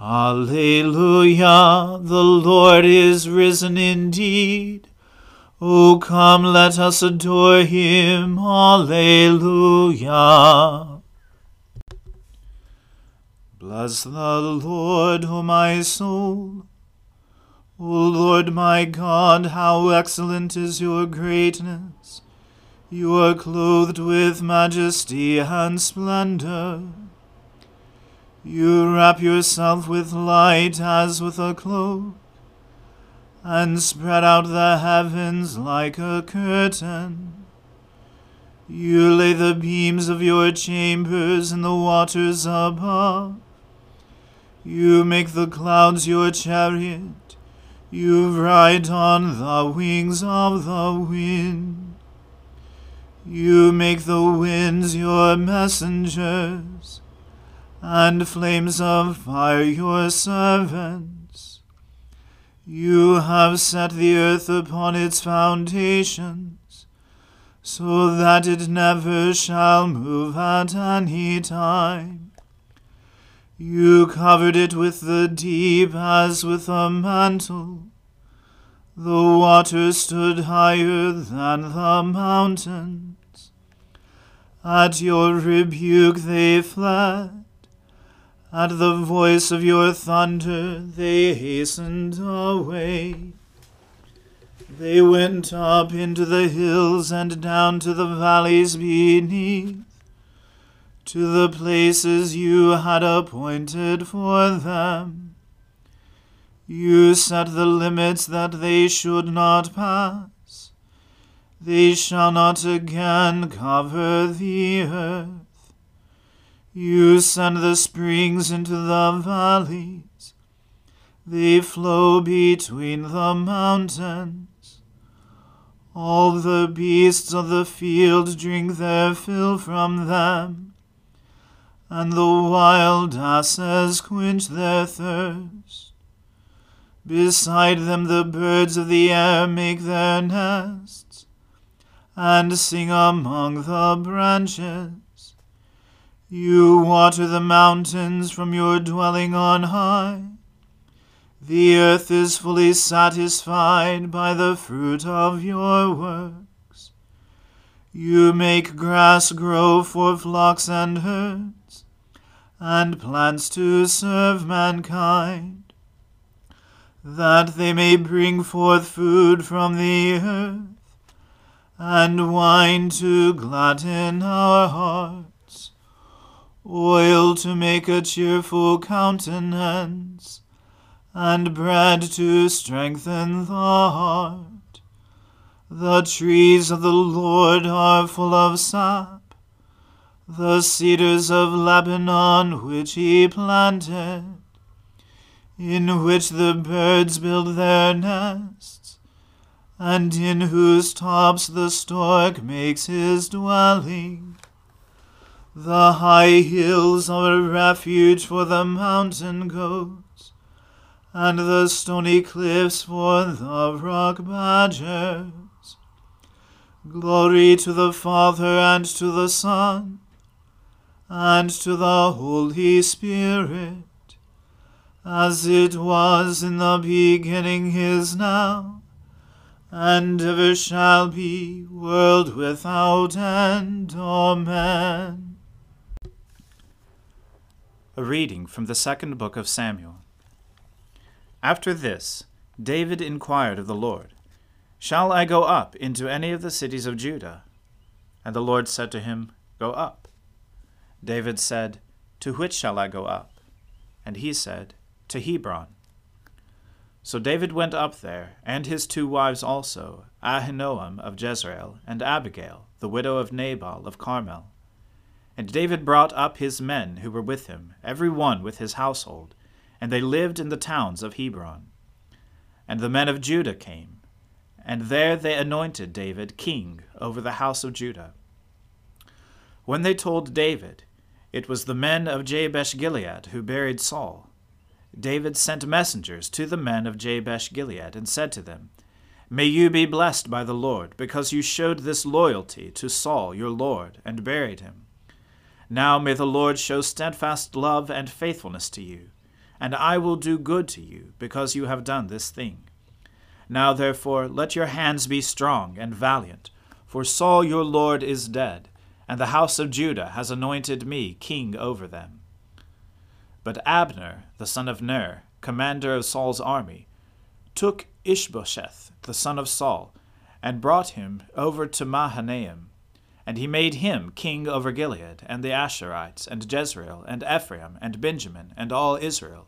Alleluia, the Lord is risen indeed. O come, let us adore him. Alleluia. Bless the Lord, O my soul. O Lord my God, how excellent is your greatness! You are clothed with majesty and splendor. You wrap yourself with light as with a cloak, and spread out the heavens like a curtain. You lay the beams of your chambers in the waters above. You make the clouds your chariot. You ride on the wings of the wind. You make the winds your messengers and flames of fire your servants. You have set the earth upon its foundations, so that it never shall move at any time. You covered it with the deep as with a mantle. The waters stood higher than the mountains. At your rebuke they fled. At the voice of your thunder they hastened away. They went up into the hills and down to the valleys beneath, to the places you had appointed for them. You set the limits that they should not pass. They shall not again cover the earth. You send the springs into the valleys. They flow between the mountains. All the beasts of the field drink their fill from them, and the wild asses quench their thirst. Beside them the birds of the air make their nests, and sing among the branches. You water the mountains from your dwelling on high. The earth is fully satisfied by the fruit of your works. You make grass grow for flocks and herds, and plants to serve mankind, that they may bring forth food from the earth, and wine to gladden our hearts, oil to make a cheerful countenance and bread to strengthen the heart. The trees of the Lord are full of sap, the cedars of Lebanon which he planted, in which the birds build their nests, and in whose tops the stork makes his dwelling. The high hills are a refuge for the mountain goats, and the stony cliffs for the rock badgers. Glory to the Father and to the Son and to the Holy Spirit, as it was in the beginning is now, and ever shall be, world without end. Amen. A reading from the second book of Samuel. After this, David inquired of the Lord, Shall I go up into any of the cities of Judah? And the Lord said to him, Go up. David said, To which shall I go up? And he said, To Hebron. So David went up there, and his two wives also, Ahinoam of Jezreel, and Abigail, the widow of Nabal of Carmel. And David brought up his men who were with him, every one with his household, and they lived in the towns of Hebron. And the men of Judah came, and there they anointed David king over the house of Judah. When they told David, it was the men of Jabesh Gilead who buried Saul. David sent messengers to the men of Jabesh Gilead and said to them, May you be blessed by the Lord, because you showed this loyalty to Saul your Lord, and buried him. Now may the Lord show steadfast love and faithfulness to you and I will do good to you, because you have done this thing. Now therefore let your hands be strong and valiant, for Saul your Lord is dead, and the house of Judah has anointed me king over them. But Abner, the son of Ner, commander of Saul's army, took Ishbosheth, the son of Saul, and brought him over to Mahanaim. And he made him king over Gilead, and the Asherites, and Jezreel, and Ephraim, and Benjamin, and all Israel.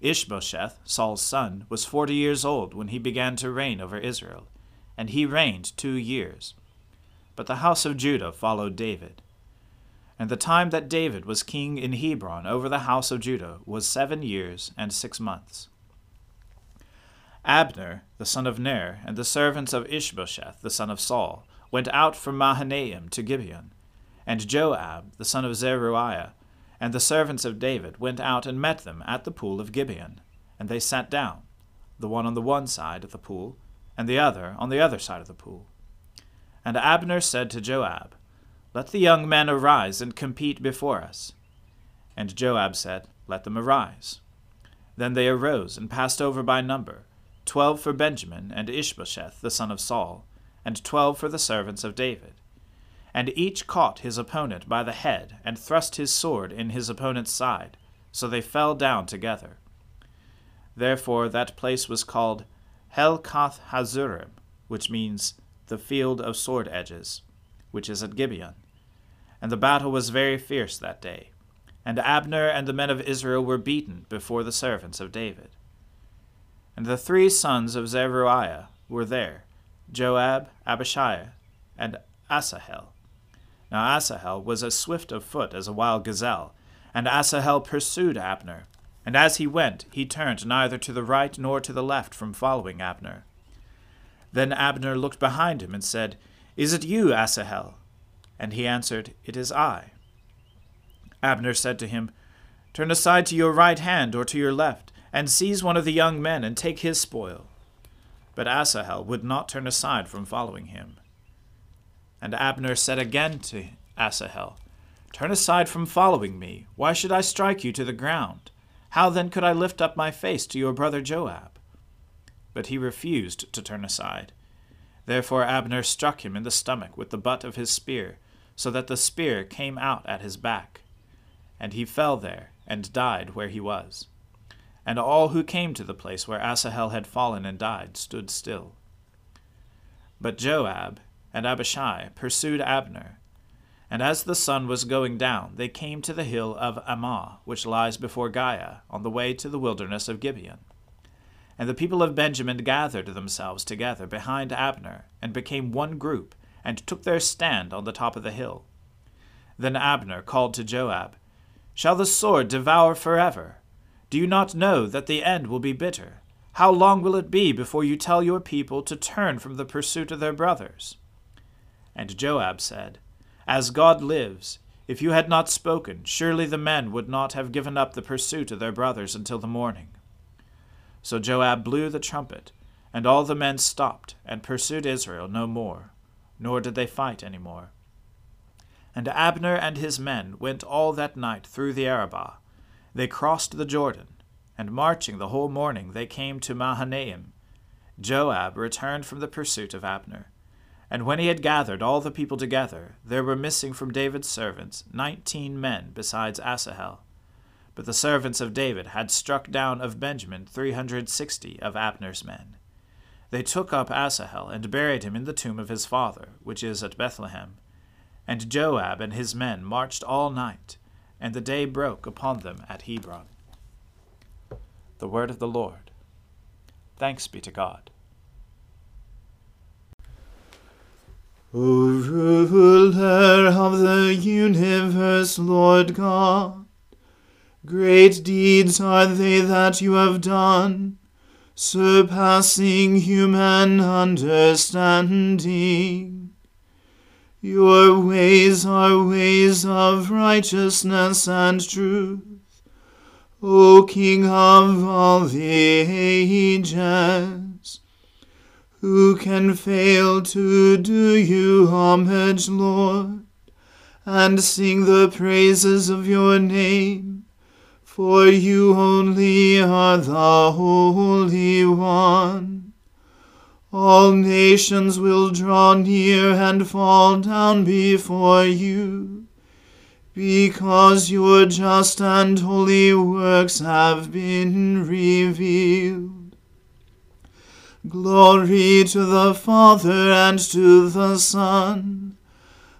Ishbosheth, Saul's son, was forty years old when he began to reign over Israel, and he reigned two years. But the house of Judah followed David. And the time that David was king in Hebron over the house of Judah was seven years and six months. Abner, the son of Ner, and the servants of Ishbosheth, the son of Saul, went out from Mahanaim to Gibeon. And Joab, the son of Zeruiah, and the servants of David went out and met them at the pool of Gibeon. And they sat down, the one on the one side of the pool, and the other on the other side of the pool. And Abner said to Joab, Let the young men arise and compete before us. And Joab said, Let them arise. Then they arose and passed over by number, twelve for Benjamin and Ishbosheth the son of Saul, and twelve for the servants of David. And each caught his opponent by the head, and thrust his sword in his opponent's side, so they fell down together. Therefore that place was called Helkath Hazurim, which means the field of sword edges, which is at Gibeon. And the battle was very fierce that day. And Abner and the men of Israel were beaten before the servants of David. And the three sons of Zeruiah were there Joab, Abishai, and Asahel. Now Asahel was as swift of foot as a wild gazelle, and Asahel pursued Abner. And as he went, he turned neither to the right nor to the left from following Abner. Then Abner looked behind him and said, Is it you, Asahel? And he answered, It is I. Abner said to him, Turn aside to your right hand or to your left, and seize one of the young men and take his spoil. But Asahel would not turn aside from following him. And Abner said again to Asahel, Turn aside from following me. Why should I strike you to the ground? How then could I lift up my face to your brother Joab? But he refused to turn aside. Therefore Abner struck him in the stomach with the butt of his spear, so that the spear came out at his back. And he fell there, and died where he was. And all who came to the place where Asahel had fallen and died stood still. But Joab and Abishai pursued Abner. And as the sun was going down, they came to the hill of Ammah, which lies before Giah, on the way to the wilderness of Gibeon. And the people of Benjamin gathered themselves together behind Abner, and became one group, and took their stand on the top of the hill. Then Abner called to Joab, Shall the sword devour forever? Do you not know that the end will be bitter? How long will it be before you tell your people to turn from the pursuit of their brothers? And Joab said, As God lives, if you had not spoken, surely the men would not have given up the pursuit of their brothers until the morning. So Joab blew the trumpet, and all the men stopped and pursued Israel no more, nor did they fight any more. And Abner and his men went all that night through the Arabah. They crossed the Jordan, and marching the whole morning they came to Mahanaim. Joab returned from the pursuit of Abner. And when he had gathered all the people together, there were missing from David's servants nineteen men besides Asahel. But the servants of David had struck down of Benjamin three hundred sixty of Abner's men. They took up Asahel and buried him in the tomb of his father, which is at Bethlehem. And Joab and his men marched all night, and the day broke upon them at Hebron. The word of the Lord. Thanks be to God. O ruler of the universe, Lord God, Great deeds are they that you have done, surpassing human understanding. Your ways are ways of righteousness and truth, O King of all the ages. Who can fail to do you homage, Lord, and sing the praises of your name? for you only are the Holy One. All nations will draw near and fall down before you, because your just and holy works have been revealed. Glory to the Father and to the Son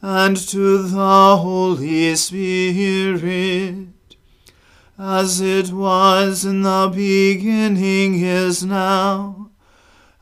and to the Holy Spirit as it was in the beginning is now,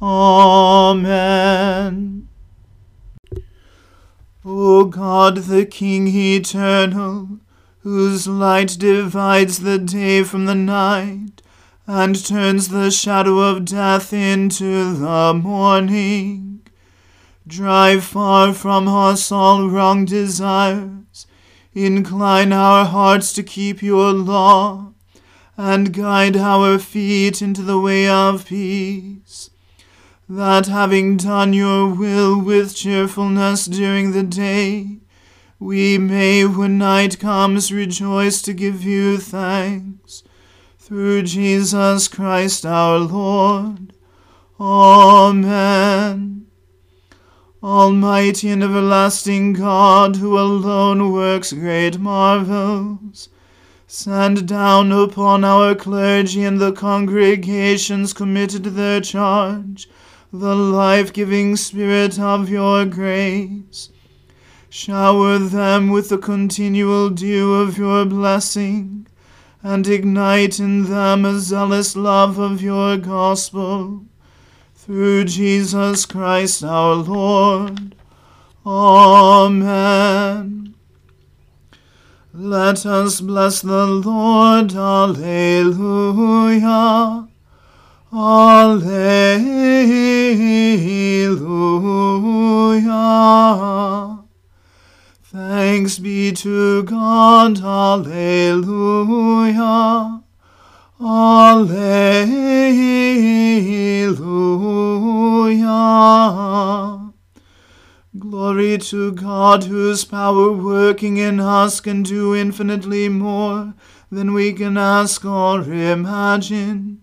Amen. O God, the King eternal, whose light divides the day from the night, and turns the shadow of death into the morning, drive far from us all wrong desires, incline our hearts to keep your law, and guide our feet into the way of peace that having done your will with cheerfulness during the day, we may, when night comes, rejoice to give you thanks. Through Jesus Christ our Lord. Amen. Almighty and everlasting God, who alone works great marvels, send down upon our clergy and the congregations committed to their charge the life giving Spirit of your grace. Shower them with the continual dew of your blessing, and ignite in them a zealous love of your gospel. Through Jesus Christ our Lord. Amen. Let us bless the Lord. Alleluia. Alleluia. Thanks be to God. Alleluia. Alleluia. Glory to God, whose power working in us can do infinitely more than we can ask or imagine.